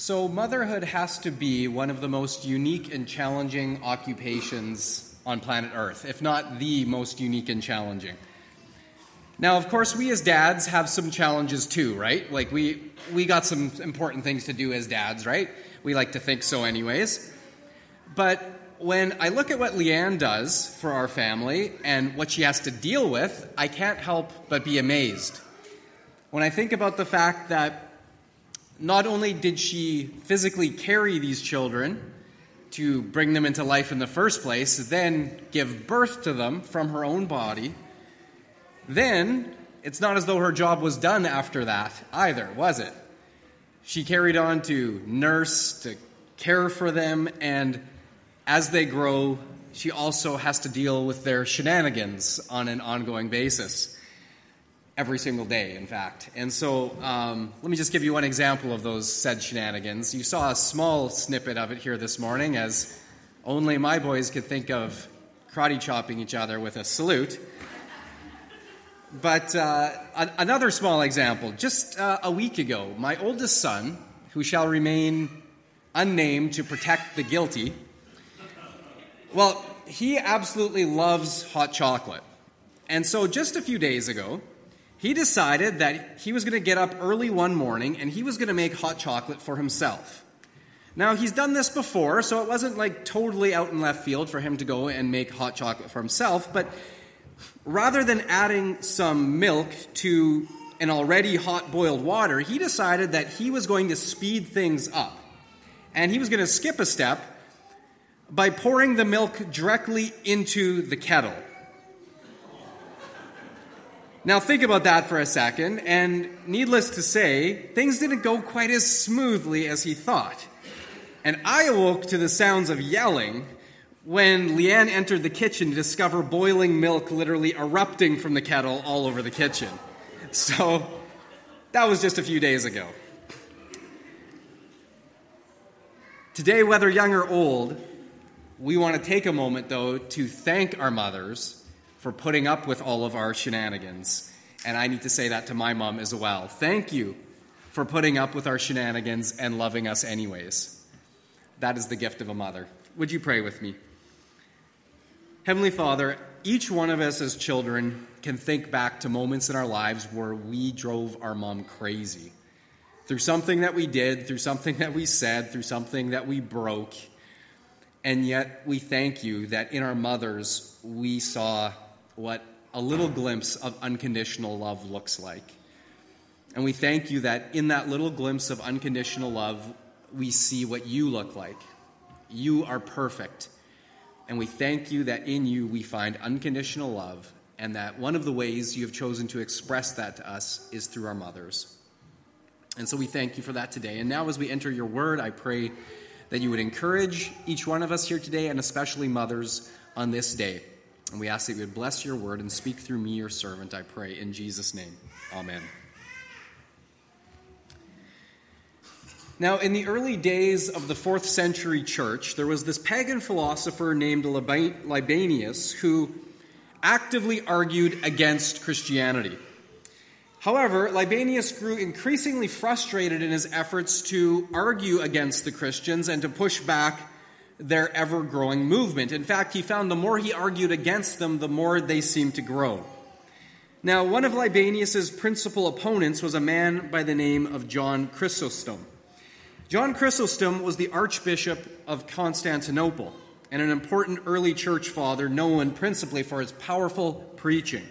So, motherhood has to be one of the most unique and challenging occupations on planet Earth, if not the most unique and challenging. Now, of course, we as dads have some challenges too, right? Like we we got some important things to do as dads, right? We like to think so anyways. But when I look at what Leanne does for our family and what she has to deal with, I can't help but be amazed. When I think about the fact that not only did she physically carry these children to bring them into life in the first place, then give birth to them from her own body, then it's not as though her job was done after that either, was it? She carried on to nurse, to care for them, and as they grow, she also has to deal with their shenanigans on an ongoing basis every single day, in fact. And so um, let me just give you one example of those said shenanigans. You saw a small snippet of it here this morning as only my boys could think of karate chopping each other with a salute. But uh, another small example just uh, a week ago, my oldest son, who shall remain unnamed to protect the guilty, well, he absolutely loves hot chocolate. And so just a few days ago, he decided that he was going to get up early one morning and he was going to make hot chocolate for himself. Now, he's done this before, so it wasn't like totally out in left field for him to go and make hot chocolate for himself, but rather than adding some milk to an already hot boiled water, he decided that he was going to speed things up. And he was going to skip a step by pouring the milk directly into the kettle. Now, think about that for a second, and needless to say, things didn't go quite as smoothly as he thought. And I awoke to the sounds of yelling when Leanne entered the kitchen to discover boiling milk literally erupting from the kettle all over the kitchen. So, that was just a few days ago. Today, whether young or old, we want to take a moment, though, to thank our mothers for putting up with all of our shenanigans. And I need to say that to my mom as well. Thank you for putting up with our shenanigans and loving us, anyways. That is the gift of a mother. Would you pray with me? Heavenly Father, each one of us as children can think back to moments in our lives where we drove our mom crazy. Through something that we did, through something that we said, through something that we broke. And yet we thank you that in our mothers we saw what a little glimpse of unconditional love looks like. And we thank you that in that little glimpse of unconditional love, we see what you look like. You are perfect. And we thank you that in you we find unconditional love, and that one of the ways you have chosen to express that to us is through our mothers. And so we thank you for that today. And now, as we enter your word, I pray that you would encourage each one of us here today, and especially mothers on this day. And we ask that you would bless your word and speak through me, your servant, I pray, in Jesus' name. Amen. Now, in the early days of the fourth century church, there was this pagan philosopher named Libanius who actively argued against Christianity. However, Libanius grew increasingly frustrated in his efforts to argue against the Christians and to push back their ever growing movement. In fact, he found the more he argued against them, the more they seemed to grow. Now, one of Libanius's principal opponents was a man by the name of John Chrysostom. John Chrysostom was the Archbishop of Constantinople and an important early church father known principally for his powerful preaching.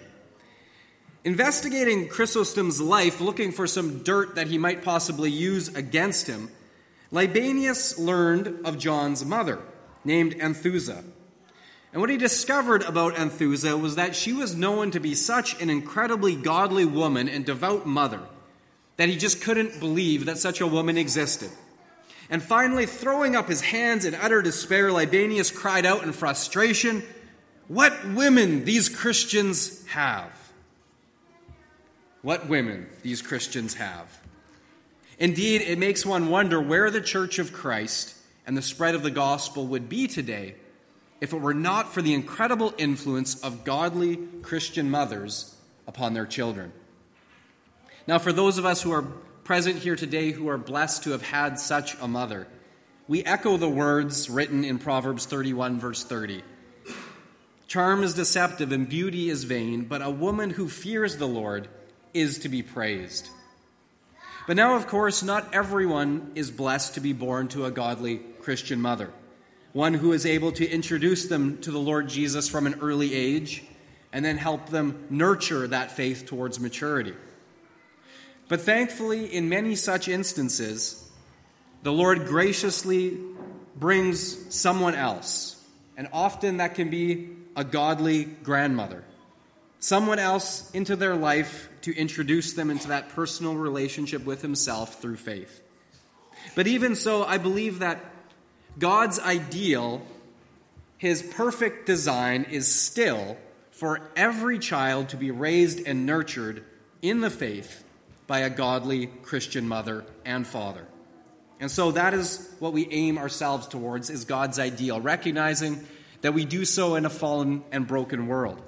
Investigating Chrysostom's life, looking for some dirt that he might possibly use against him, Libanius learned of John's mother, named Anthusa. And what he discovered about Anthusa was that she was known to be such an incredibly godly woman and devout mother that he just couldn't believe that such a woman existed. And finally, throwing up his hands in utter despair, Libanius cried out in frustration, What women these Christians have! What women these Christians have! Indeed, it makes one wonder where the Church of Christ and the spread of the gospel would be today if it were not for the incredible influence of godly Christian mothers upon their children. Now, for those of us who are present here today who are blessed to have had such a mother, we echo the words written in Proverbs 31, verse 30. Charm is deceptive and beauty is vain, but a woman who fears the Lord is to be praised. But now, of course, not everyone is blessed to be born to a godly Christian mother, one who is able to introduce them to the Lord Jesus from an early age and then help them nurture that faith towards maturity. But thankfully, in many such instances, the Lord graciously brings someone else, and often that can be a godly grandmother, someone else into their life to introduce them into that personal relationship with Himself through faith. But even so, I believe that God's ideal, His perfect design, is still for every child to be raised and nurtured in the faith by a godly Christian mother and father. And so that is what we aim ourselves towards is God's ideal, recognizing that we do so in a fallen and broken world.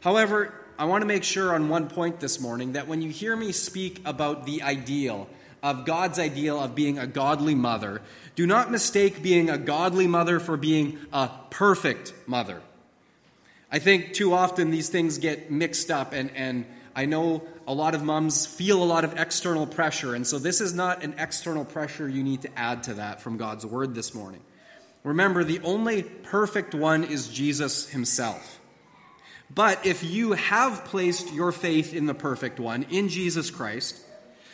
However, I want to make sure on one point this morning that when you hear me speak about the ideal, of God's ideal of being a godly mother, do not mistake being a godly mother for being a perfect mother. I think too often these things get mixed up, and, and I know a lot of moms feel a lot of external pressure, and so this is not an external pressure you need to add to that from God's word this morning. Remember, the only perfect one is Jesus himself. But if you have placed your faith in the perfect one, in Jesus Christ,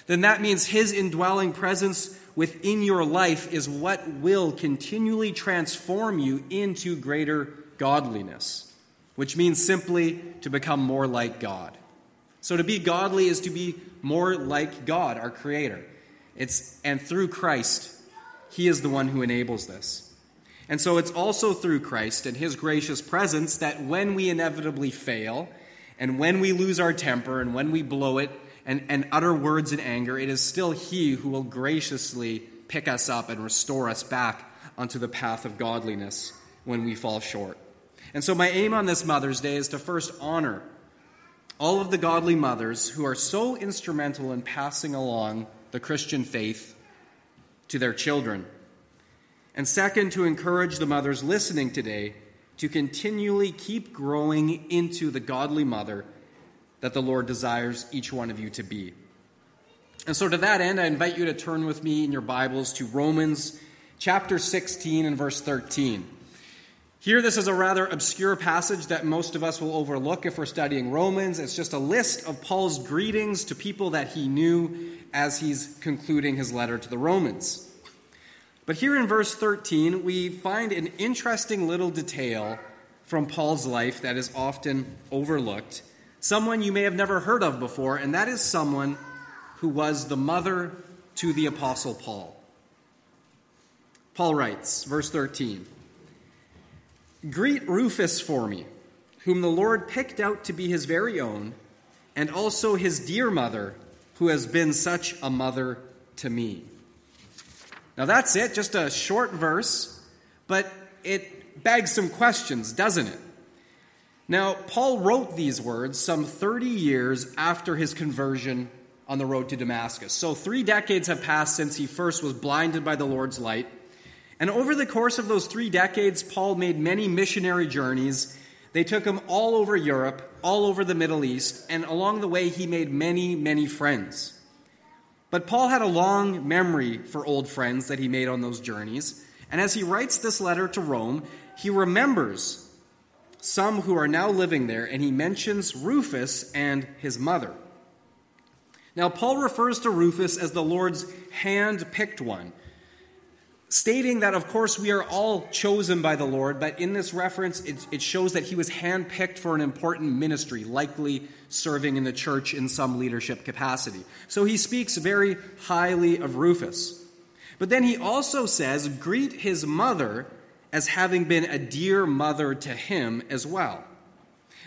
then that means his indwelling presence within your life is what will continually transform you into greater godliness, which means simply to become more like God. So to be godly is to be more like God, our Creator. It's, and through Christ, He is the one who enables this. And so it's also through Christ and His gracious presence that when we inevitably fail, and when we lose our temper, and when we blow it, and, and utter words in anger, it is still He who will graciously pick us up and restore us back onto the path of godliness when we fall short. And so, my aim on this Mother's Day is to first honor all of the godly mothers who are so instrumental in passing along the Christian faith to their children. And second, to encourage the mothers listening today to continually keep growing into the godly mother that the Lord desires each one of you to be. And so, to that end, I invite you to turn with me in your Bibles to Romans chapter 16 and verse 13. Here, this is a rather obscure passage that most of us will overlook if we're studying Romans. It's just a list of Paul's greetings to people that he knew as he's concluding his letter to the Romans. But here in verse 13, we find an interesting little detail from Paul's life that is often overlooked. Someone you may have never heard of before, and that is someone who was the mother to the Apostle Paul. Paul writes, verse 13. Greet Rufus for me, whom the Lord picked out to be his very own, and also his dear mother, who has been such a mother to me. Now that's it, just a short verse, but it begs some questions, doesn't it? Now, Paul wrote these words some 30 years after his conversion on the road to Damascus. So, three decades have passed since he first was blinded by the Lord's light and over the course of those three decades, Paul made many missionary journeys. They took him all over Europe, all over the Middle East, and along the way, he made many, many friends. But Paul had a long memory for old friends that he made on those journeys. And as he writes this letter to Rome, he remembers some who are now living there, and he mentions Rufus and his mother. Now, Paul refers to Rufus as the Lord's hand picked one stating that, of course, we are all chosen by the Lord, but in this reference, it, it shows that he was handpicked for an important ministry, likely serving in the church in some leadership capacity. So he speaks very highly of Rufus. But then he also says, greet his mother as having been a dear mother to him as well.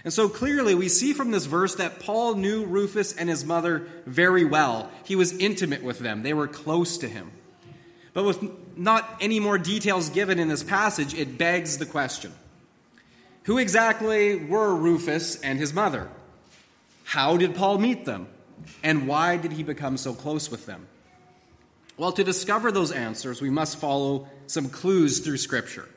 And so clearly, we see from this verse that Paul knew Rufus and his mother very well. He was intimate with them, they were close to him. But with not any more details given in this passage, it begs the question Who exactly were Rufus and his mother? How did Paul meet them? And why did he become so close with them? Well, to discover those answers, we must follow some clues through Scripture.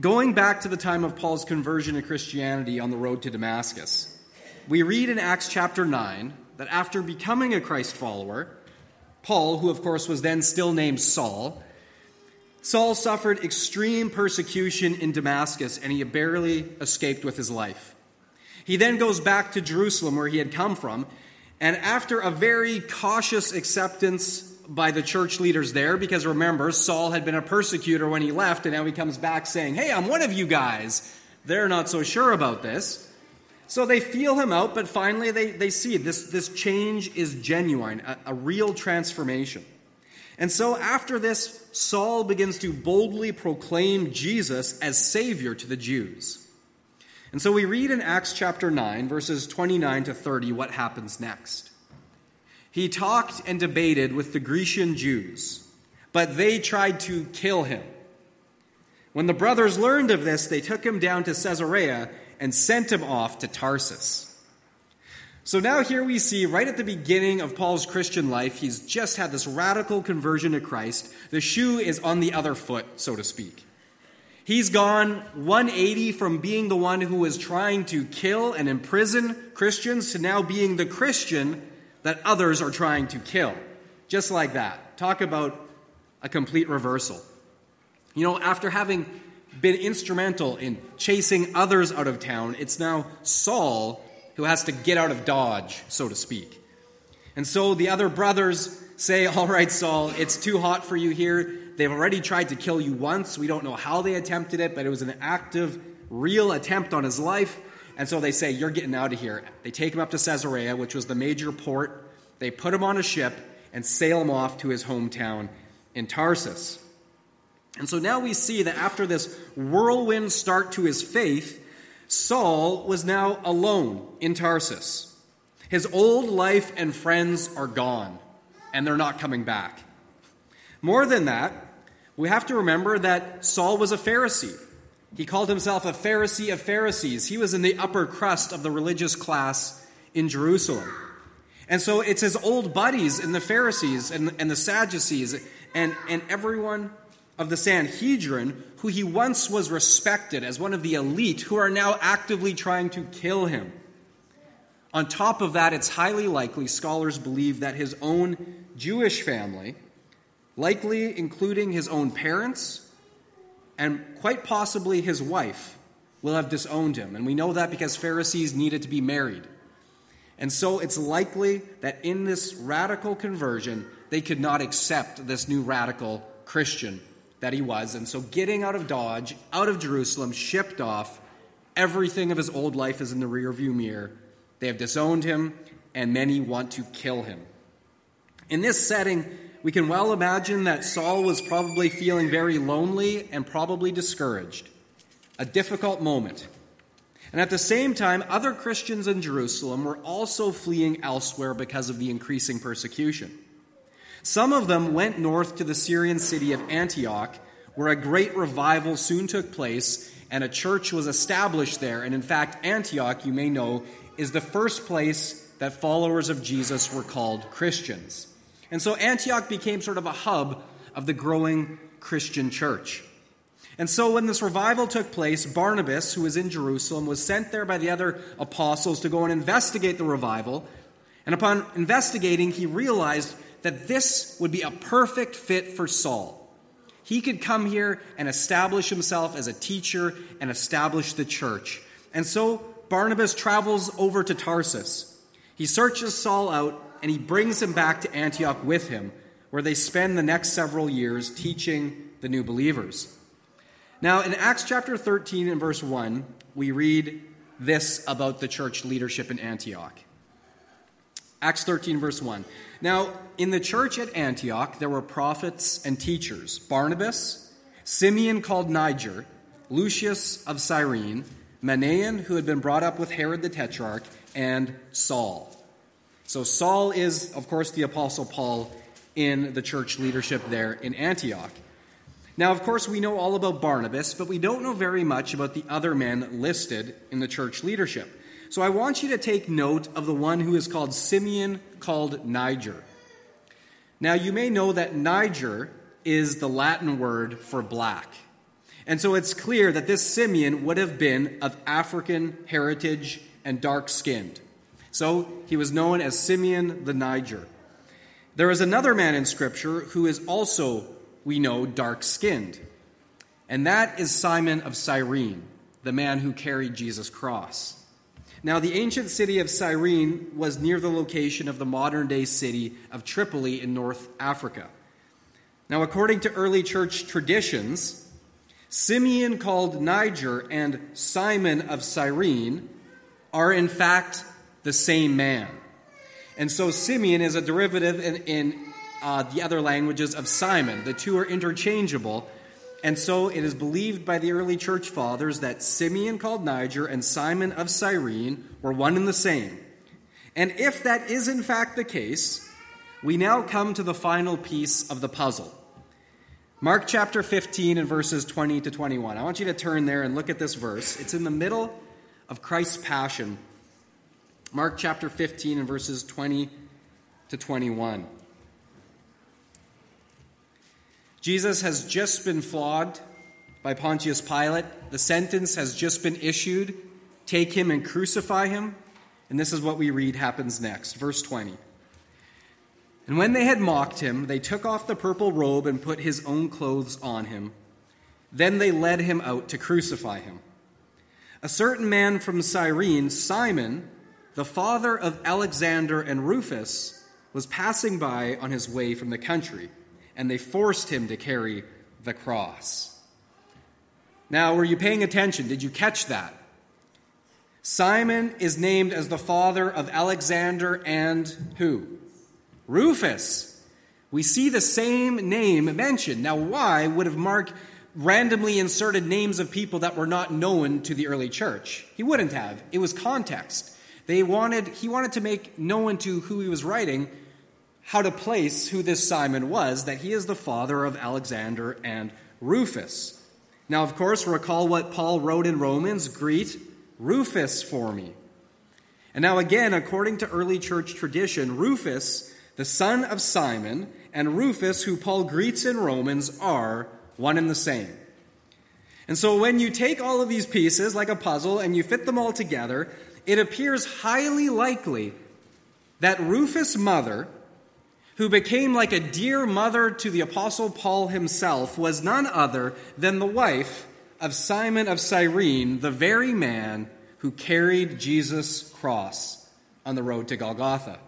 Going back to the time of Paul's conversion to Christianity on the road to Damascus, we read in Acts chapter 9 that after becoming a Christ follower, Paul, who of course was then still named Saul, Saul suffered extreme persecution in Damascus and he barely escaped with his life. He then goes back to Jerusalem where he had come from, and after a very cautious acceptance by the church leaders there, because remember, Saul had been a persecutor when he left, and now he comes back saying, Hey, I'm one of you guys. They're not so sure about this. So they feel him out, but finally they, they see this, this change is genuine, a, a real transformation. And so after this, Saul begins to boldly proclaim Jesus as Savior to the Jews. And so we read in Acts chapter 9, verses 29 to 30, what happens next. He talked and debated with the Grecian Jews, but they tried to kill him. When the brothers learned of this, they took him down to Caesarea and sent him off to Tarsus. So now here we see right at the beginning of Paul's Christian life, he's just had this radical conversion to Christ. The shoe is on the other foot, so to speak. He's gone 180 from being the one who was trying to kill and imprison Christians to now being the Christian that others are trying to kill. Just like that. Talk about a complete reversal. You know, after having been instrumental in chasing others out of town, it's now Saul who has to get out of Dodge, so to speak. And so the other brothers say, All right, Saul, it's too hot for you here. They've already tried to kill you once. We don't know how they attempted it, but it was an active, real attempt on his life. And so they say, You're getting out of here. They take him up to Caesarea, which was the major port. They put him on a ship and sail him off to his hometown in Tarsus. And so now we see that after this whirlwind start to his faith, Saul was now alone in Tarsus. His old life and friends are gone, and they're not coming back. More than that, we have to remember that Saul was a Pharisee. He called himself a Pharisee of Pharisees. He was in the upper crust of the religious class in Jerusalem. And so it's his old buddies in the Pharisees and, and the Sadducees and, and everyone of the Sanhedrin, who he once was respected as one of the elite, who are now actively trying to kill him. On top of that, it's highly likely scholars believe that his own Jewish family, likely including his own parents and quite possibly his wife, will have disowned him. And we know that because Pharisees needed to be married. And so it's likely that in this radical conversion, they could not accept this new radical Christian that he was. And so, getting out of Dodge, out of Jerusalem, shipped off, everything of his old life is in the rearview mirror. They have disowned him, and many want to kill him. In this setting, we can well imagine that Saul was probably feeling very lonely and probably discouraged. A difficult moment. And at the same time, other Christians in Jerusalem were also fleeing elsewhere because of the increasing persecution. Some of them went north to the Syrian city of Antioch, where a great revival soon took place and a church was established there. And in fact, Antioch, you may know, is the first place that followers of Jesus were called Christians. And so Antioch became sort of a hub of the growing Christian church. And so when this revival took place, Barnabas, who was in Jerusalem, was sent there by the other apostles to go and investigate the revival. And upon investigating, he realized that this would be a perfect fit for Saul. He could come here and establish himself as a teacher and establish the church. And so Barnabas travels over to Tarsus. He searches Saul out and he brings him back to Antioch with him, where they spend the next several years teaching the new believers. Now, in Acts chapter 13 and verse 1, we read this about the church leadership in Antioch. Acts 13, verse 1. Now, in the church at Antioch, there were prophets and teachers Barnabas, Simeon called Niger, Lucius of Cyrene, Manaen, who had been brought up with Herod the Tetrarch, and Saul. So, Saul is, of course, the Apostle Paul in the church leadership there in Antioch. Now, of course, we know all about Barnabas, but we don't know very much about the other men listed in the church leadership. So I want you to take note of the one who is called Simeon, called Niger. Now, you may know that Niger is the Latin word for black. And so it's clear that this Simeon would have been of African heritage and dark skinned. So he was known as Simeon the Niger. There is another man in Scripture who is also, we know, dark skinned. And that is Simon of Cyrene, the man who carried Jesus' cross. Now, the ancient city of Cyrene was near the location of the modern day city of Tripoli in North Africa. Now, according to early church traditions, Simeon called Niger and Simon of Cyrene are in fact the same man. And so Simeon is a derivative in, in uh, the other languages of Simon. The two are interchangeable. And so it is believed by the early church fathers that Simeon called Niger and Simon of Cyrene were one and the same. And if that is in fact the case, we now come to the final piece of the puzzle. Mark chapter 15 and verses 20 to 21. I want you to turn there and look at this verse. It's in the middle of Christ's passion. Mark chapter 15 and verses 20 to 21. Jesus has just been flogged by Pontius Pilate. The sentence has just been issued take him and crucify him. And this is what we read happens next. Verse 20. And when they had mocked him, they took off the purple robe and put his own clothes on him. Then they led him out to crucify him. A certain man from Cyrene, Simon, the father of Alexander and Rufus, was passing by on his way from the country and they forced him to carry the cross. Now, were you paying attention? Did you catch that? Simon is named as the father of Alexander and who? Rufus. We see the same name mentioned. Now, why would have Mark randomly inserted names of people that were not known to the early church? He wouldn't have. It was context. They wanted, he wanted to make known to who he was writing how to place who this Simon was, that he is the father of Alexander and Rufus. Now, of course, recall what Paul wrote in Romans greet Rufus for me. And now, again, according to early church tradition, Rufus, the son of Simon, and Rufus, who Paul greets in Romans, are one and the same. And so, when you take all of these pieces like a puzzle and you fit them all together, it appears highly likely that Rufus' mother who became like a dear mother to the Apostle Paul himself, was none other than the wife of Simon of Cyrene, the very man who carried Jesus' cross on the road to Golgotha.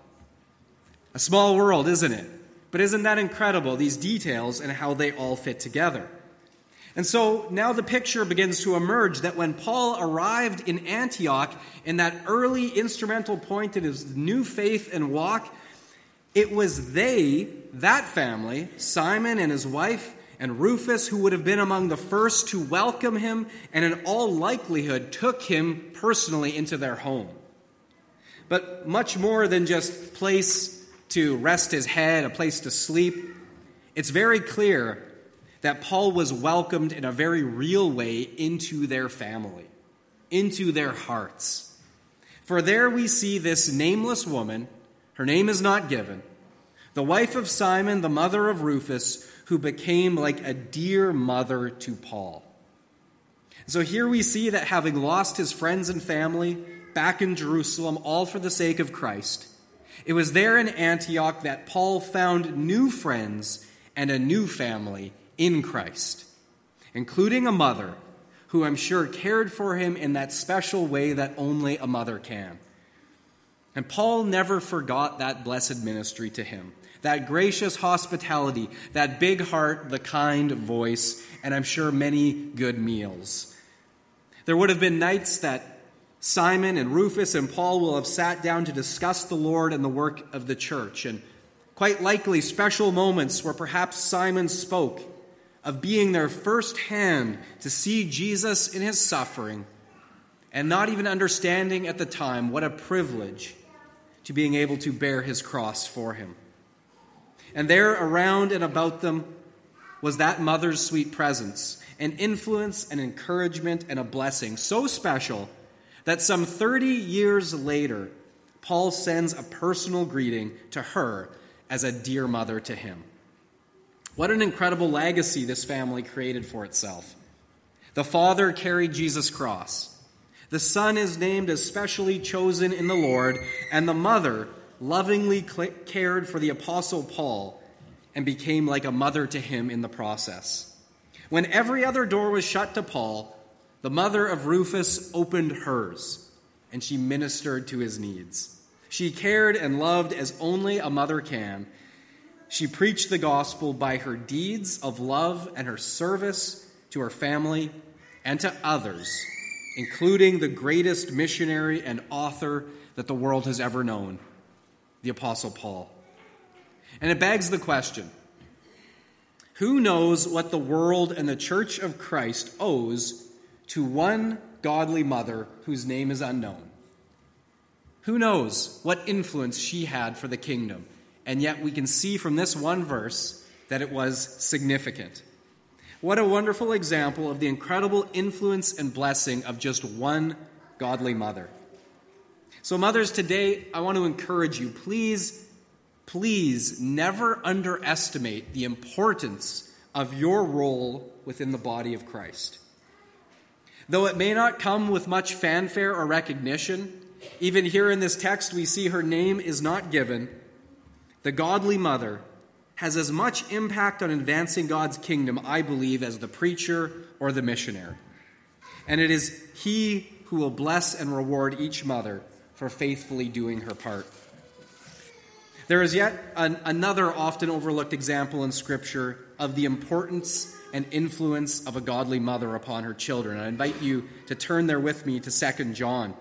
A small world, isn't it? But isn't that incredible, these details and how they all fit together? And so now the picture begins to emerge that when Paul arrived in Antioch in that early instrumental point in his new faith and walk, it was they, that family, Simon and his wife and Rufus, who would have been among the first to welcome him and in all likelihood took him personally into their home. But much more than just place to rest his head, a place to sleep, it's very clear that Paul was welcomed in a very real way into their family, into their hearts. For there we see this nameless woman, her name is not given, the wife of Simon, the mother of Rufus, who became like a dear mother to Paul. So here we see that having lost his friends and family back in Jerusalem, all for the sake of Christ, it was there in Antioch that Paul found new friends and a new family in Christ, including a mother who I'm sure cared for him in that special way that only a mother can. And Paul never forgot that blessed ministry to him that gracious hospitality, that big heart, the kind voice, and I'm sure many good meals. There would have been nights that Simon and Rufus and Paul will have sat down to discuss the Lord and the work of the church, and quite likely special moments where perhaps Simon spoke of being there firsthand to see Jesus in his suffering and not even understanding at the time what a privilege to being able to bear his cross for him. And there, around and about them, was that mother's sweet presence, an influence, an encouragement, and a blessing so special that some 30 years later, Paul sends a personal greeting to her as a dear mother to him. What an incredible legacy this family created for itself. The father carried Jesus' cross. The son is named as specially chosen in the Lord, and the mother lovingly cared for the apostle Paul and became like a mother to him in the process. When every other door was shut to Paul, the mother of Rufus opened hers, and she ministered to his needs. She cared and loved as only a mother can. She preached the gospel by her deeds of love and her service to her family and to others, including the greatest missionary and author that the world has ever known, the Apostle Paul. And it begs the question who knows what the world and the church of Christ owes to one godly mother whose name is unknown? Who knows what influence she had for the kingdom? And yet we can see from this one verse that it was significant. What a wonderful example of the incredible influence and blessing of just one godly mother. So, mothers, today I want to encourage you please, please never underestimate the importance of your role within the body of Christ. Though it may not come with much fanfare or recognition, even here in this text we see her name is not given. The godly mother has as much impact on advancing God's kingdom, I believe, as the preacher or the missionary. And it is He who will bless and reward each mother for faithfully doing her part. There is yet an, another often overlooked example in Scripture of the importance and influence of a godly mother upon her children. I invite you to turn there with me to 2 John.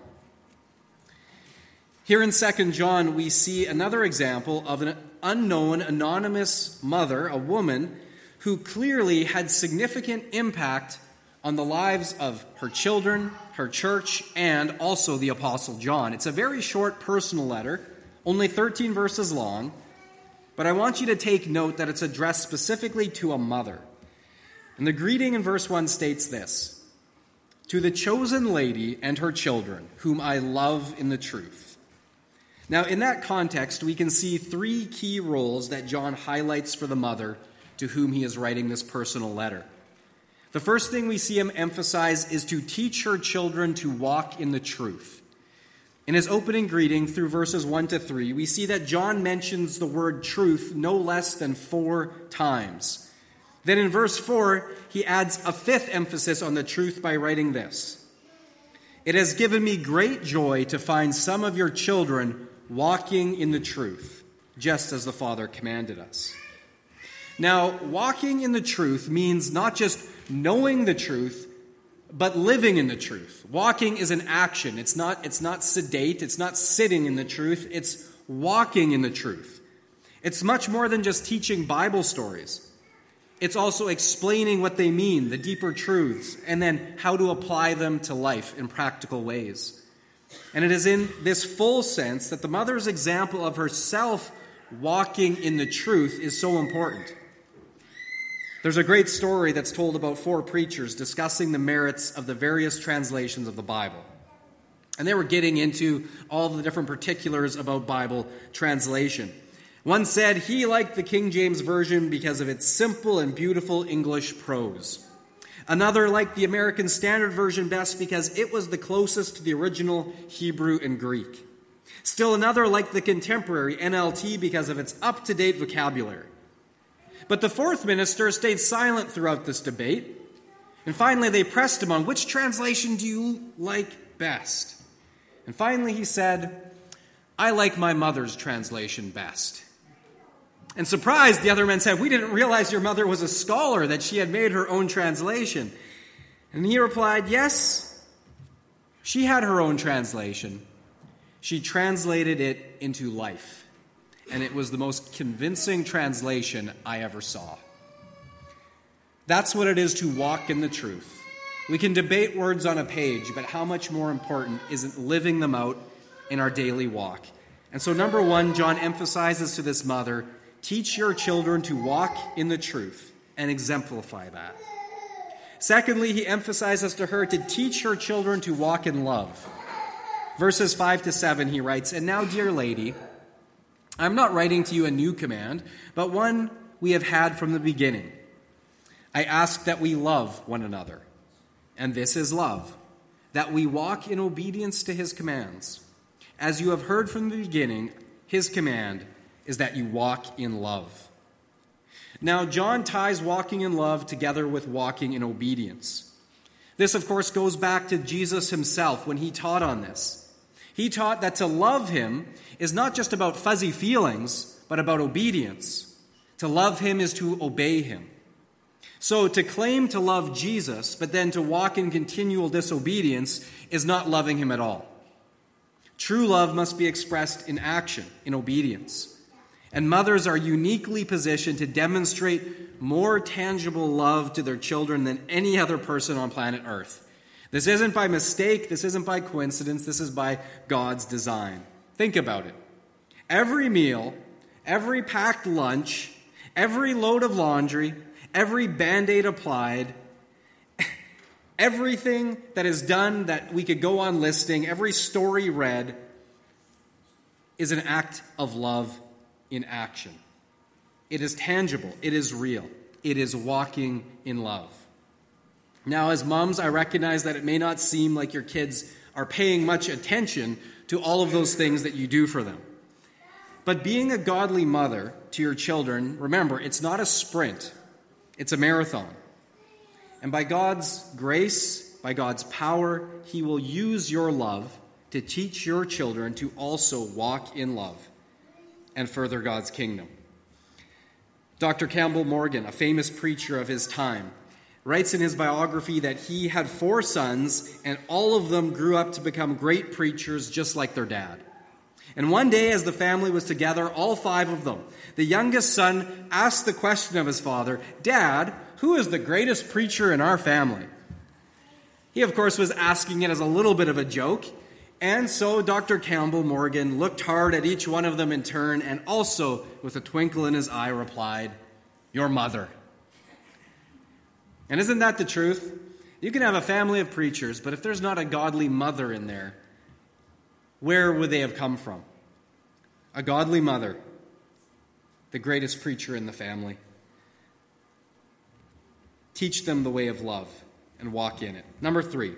Here in 2 John, we see another example of an unknown, anonymous mother, a woman, who clearly had significant impact on the lives of her children, her church, and also the Apostle John. It's a very short personal letter, only 13 verses long, but I want you to take note that it's addressed specifically to a mother. And the greeting in verse 1 states this To the chosen lady and her children, whom I love in the truth. Now, in that context, we can see three key roles that John highlights for the mother to whom he is writing this personal letter. The first thing we see him emphasize is to teach her children to walk in the truth. In his opening greeting through verses 1 to 3, we see that John mentions the word truth no less than four times. Then in verse 4, he adds a fifth emphasis on the truth by writing this It has given me great joy to find some of your children walking in the truth, just as the Father commanded us. Now, walking in the truth means not just knowing the truth, but living in the truth. Walking is an action. It's not, it's not sedate, it's not sitting in the truth, it's walking in the truth. It's much more than just teaching Bible stories. It's also explaining what they mean, the deeper truths, and then how to apply them to life in practical ways. And it is in this full sense that the mother's example of herself walking in the truth is so important. There's a great story that's told about four preachers discussing the merits of the various translations of the Bible. And they were getting into all the different particulars about Bible translation. One said he liked the King James Version because of its simple and beautiful English prose. Another liked the American Standard Version best because it was the closest to the original Hebrew and Greek. Still another liked the contemporary NLT because of its up to date vocabulary. But the fourth minister stayed silent throughout this debate. And finally, they pressed him on which translation do you like best? And finally, he said, I like my mother's translation best. And surprised, the other men said, We didn't realize your mother was a scholar, that she had made her own translation. And he replied, Yes, she had her own translation. She translated it into life. And it was the most convincing translation I ever saw. That's what it is to walk in the truth. We can debate words on a page, but how much more important isn't living them out in our daily walk? And so, number one, John emphasizes to this mother Teach your children to walk in the truth and exemplify that. Secondly, he emphasizes to her to teach her children to walk in love. Verses 5 to 7, he writes, And now, dear lady, I'm not writing to you a new command, but one we have had from the beginning. I ask that we love one another. And this is love, that we walk in obedience to his commands. As you have heard from the beginning, his command is that you walk in love. Now, John ties walking in love together with walking in obedience. This, of course, goes back to Jesus himself when he taught on this. He taught that to love him is not just about fuzzy feelings, but about obedience. To love him is to obey him. So, to claim to love Jesus, but then to walk in continual disobedience, is not loving him at all. True love must be expressed in action, in obedience. And mothers are uniquely positioned to demonstrate more tangible love to their children than any other person on planet Earth. This isn't by mistake, this isn't by coincidence, this is by God's design. Think about it. Every meal, every packed lunch, every load of laundry, every band aid applied, everything that is done that we could go on listing, every story read, is an act of love in action. It is tangible, it is real, it is walking in love. Now, as moms, I recognize that it may not seem like your kids are paying much attention to all of those things that you do for them. But being a godly mother to your children, remember, it's not a sprint, it's a marathon. And by God's grace, by God's power, He will use your love to teach your children to also walk in love and further God's kingdom. Dr. Campbell Morgan, a famous preacher of his time, writes in his biography that he had four sons, and all of them grew up to become great preachers just like their dad. And one day, as the family was together, all five of them, the youngest son asked the question of his father, Dad, who is the greatest preacher in our family? He, of course, was asking it as a little bit of a joke. And so Dr. Campbell Morgan looked hard at each one of them in turn and also, with a twinkle in his eye, replied, Your mother. And isn't that the truth? You can have a family of preachers, but if there's not a godly mother in there, where would they have come from? A godly mother, the greatest preacher in the family. Teach them the way of love and walk in it. Number three,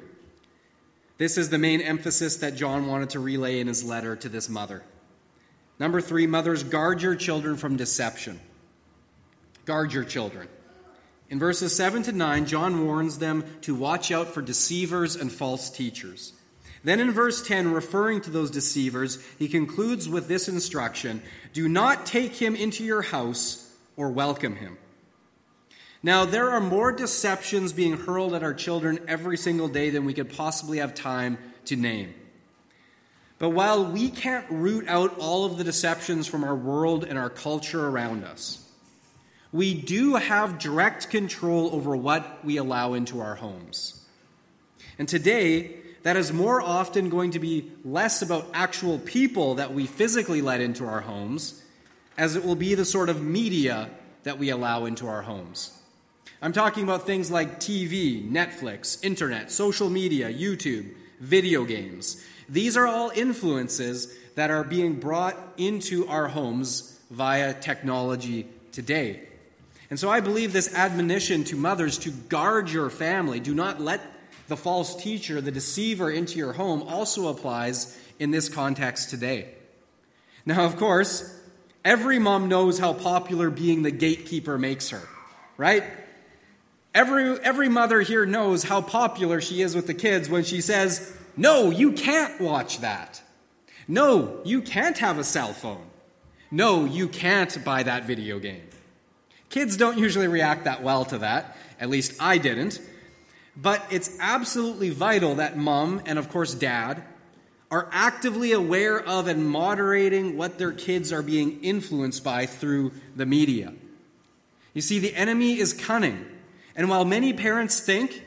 this is the main emphasis that John wanted to relay in his letter to this mother. Number three, mothers, guard your children from deception. Guard your children. In verses 7 to 9, John warns them to watch out for deceivers and false teachers. Then in verse 10, referring to those deceivers, he concludes with this instruction Do not take him into your house or welcome him. Now, there are more deceptions being hurled at our children every single day than we could possibly have time to name. But while we can't root out all of the deceptions from our world and our culture around us, we do have direct control over what we allow into our homes. And today, that is more often going to be less about actual people that we physically let into our homes, as it will be the sort of media that we allow into our homes. I'm talking about things like TV, Netflix, internet, social media, YouTube, video games. These are all influences that are being brought into our homes via technology today. And so I believe this admonition to mothers to guard your family, do not let the false teacher, the deceiver, into your home, also applies in this context today. Now, of course, every mom knows how popular being the gatekeeper makes her, right? Every, every mother here knows how popular she is with the kids when she says, No, you can't watch that. No, you can't have a cell phone. No, you can't buy that video game. Kids don't usually react that well to that. At least I didn't. But it's absolutely vital that mom and, of course, dad are actively aware of and moderating what their kids are being influenced by through the media. You see, the enemy is cunning. And while many parents think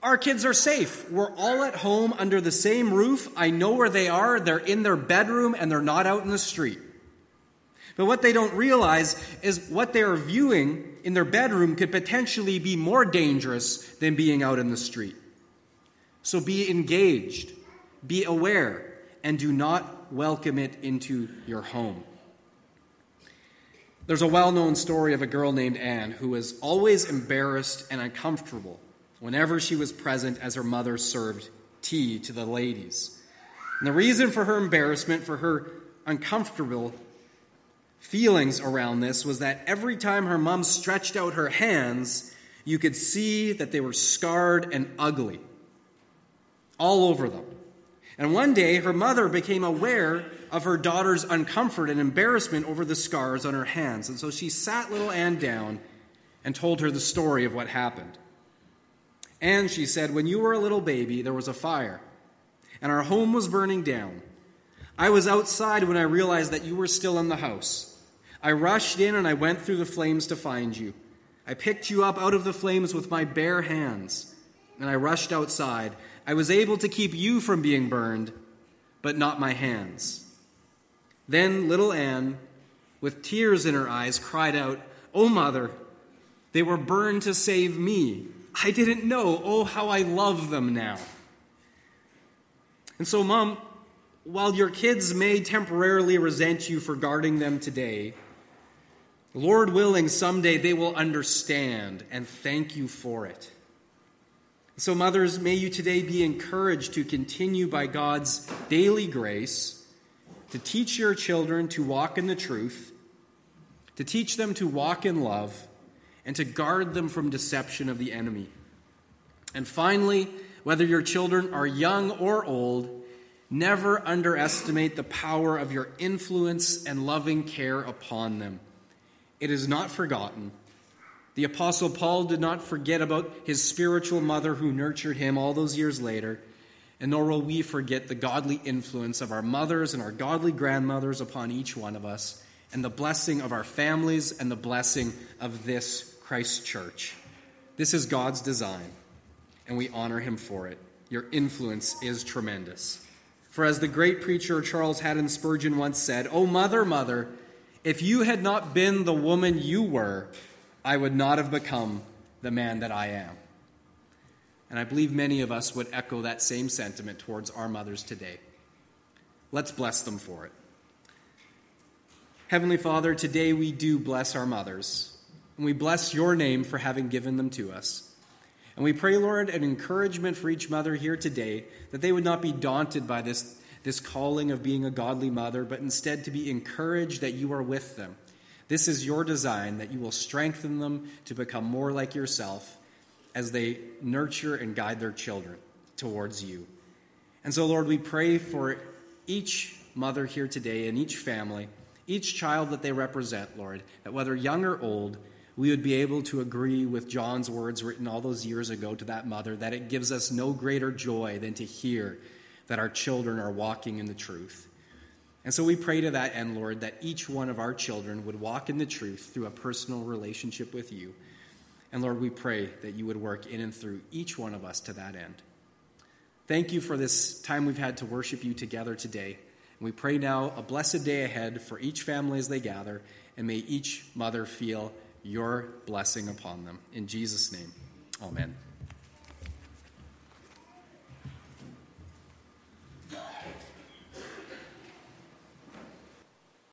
our kids are safe, we're all at home under the same roof, I know where they are, they're in their bedroom, and they're not out in the street. But what they don't realize is what they are viewing in their bedroom could potentially be more dangerous than being out in the street. So be engaged, be aware and do not welcome it into your home. There's a well known story of a girl named Anne who was always embarrassed and uncomfortable whenever she was present as her mother served tea to the ladies. And the reason for her embarrassment, for her uncomfortable feelings around this, was that every time her mom stretched out her hands, you could see that they were scarred and ugly all over them. And one day, her mother became aware of her daughter's uncomfort and embarrassment over the scars on her hands. And so she sat little Anne down and told her the story of what happened. And she said, When you were a little baby, there was a fire, and our home was burning down. I was outside when I realized that you were still in the house. I rushed in and I went through the flames to find you. I picked you up out of the flames with my bare hands, and I rushed outside. I was able to keep you from being burned, but not my hands. Then little Anne, with tears in her eyes, cried out, Oh, mother, they were burned to save me. I didn't know. Oh, how I love them now. And so, Mom, while your kids may temporarily resent you for guarding them today, Lord willing, someday they will understand and thank you for it. So, mothers, may you today be encouraged to continue by God's daily grace to teach your children to walk in the truth, to teach them to walk in love, and to guard them from deception of the enemy. And finally, whether your children are young or old, never underestimate the power of your influence and loving care upon them. It is not forgotten the Apostle Paul did not forget about his spiritual mother who nurtured him all those years later, and nor will we forget the godly influence of our mothers and our godly grandmothers upon each one of us, and the blessing of our families and the blessing of this Christ church. This is God's design, and we honor him for it. Your influence is tremendous. For as the great preacher Charles Haddon Spurgeon once said, Oh, mother, mother, if you had not been the woman you were, I would not have become the man that I am. And I believe many of us would echo that same sentiment towards our mothers today. Let's bless them for it. Heavenly Father, today we do bless our mothers, and we bless your name for having given them to us. And we pray, Lord, an encouragement for each mother here today that they would not be daunted by this, this calling of being a godly mother, but instead to be encouraged that you are with them this is your design that you will strengthen them to become more like yourself as they nurture and guide their children towards you. And so, Lord, we pray for each mother here today and each family, each child that they represent, Lord, that whether young or old, we would be able to agree with John's words written all those years ago to that mother that it gives us no greater joy than to hear that our children are walking in the truth. And so we pray to that end, Lord, that each one of our children would walk in the truth through a personal relationship with you. And Lord, we pray that you would work in and through each one of us to that end. Thank you for this time we've had to worship you together today. And we pray now a blessed day ahead for each family as they gather, and may each mother feel your blessing upon them. In Jesus' name, amen.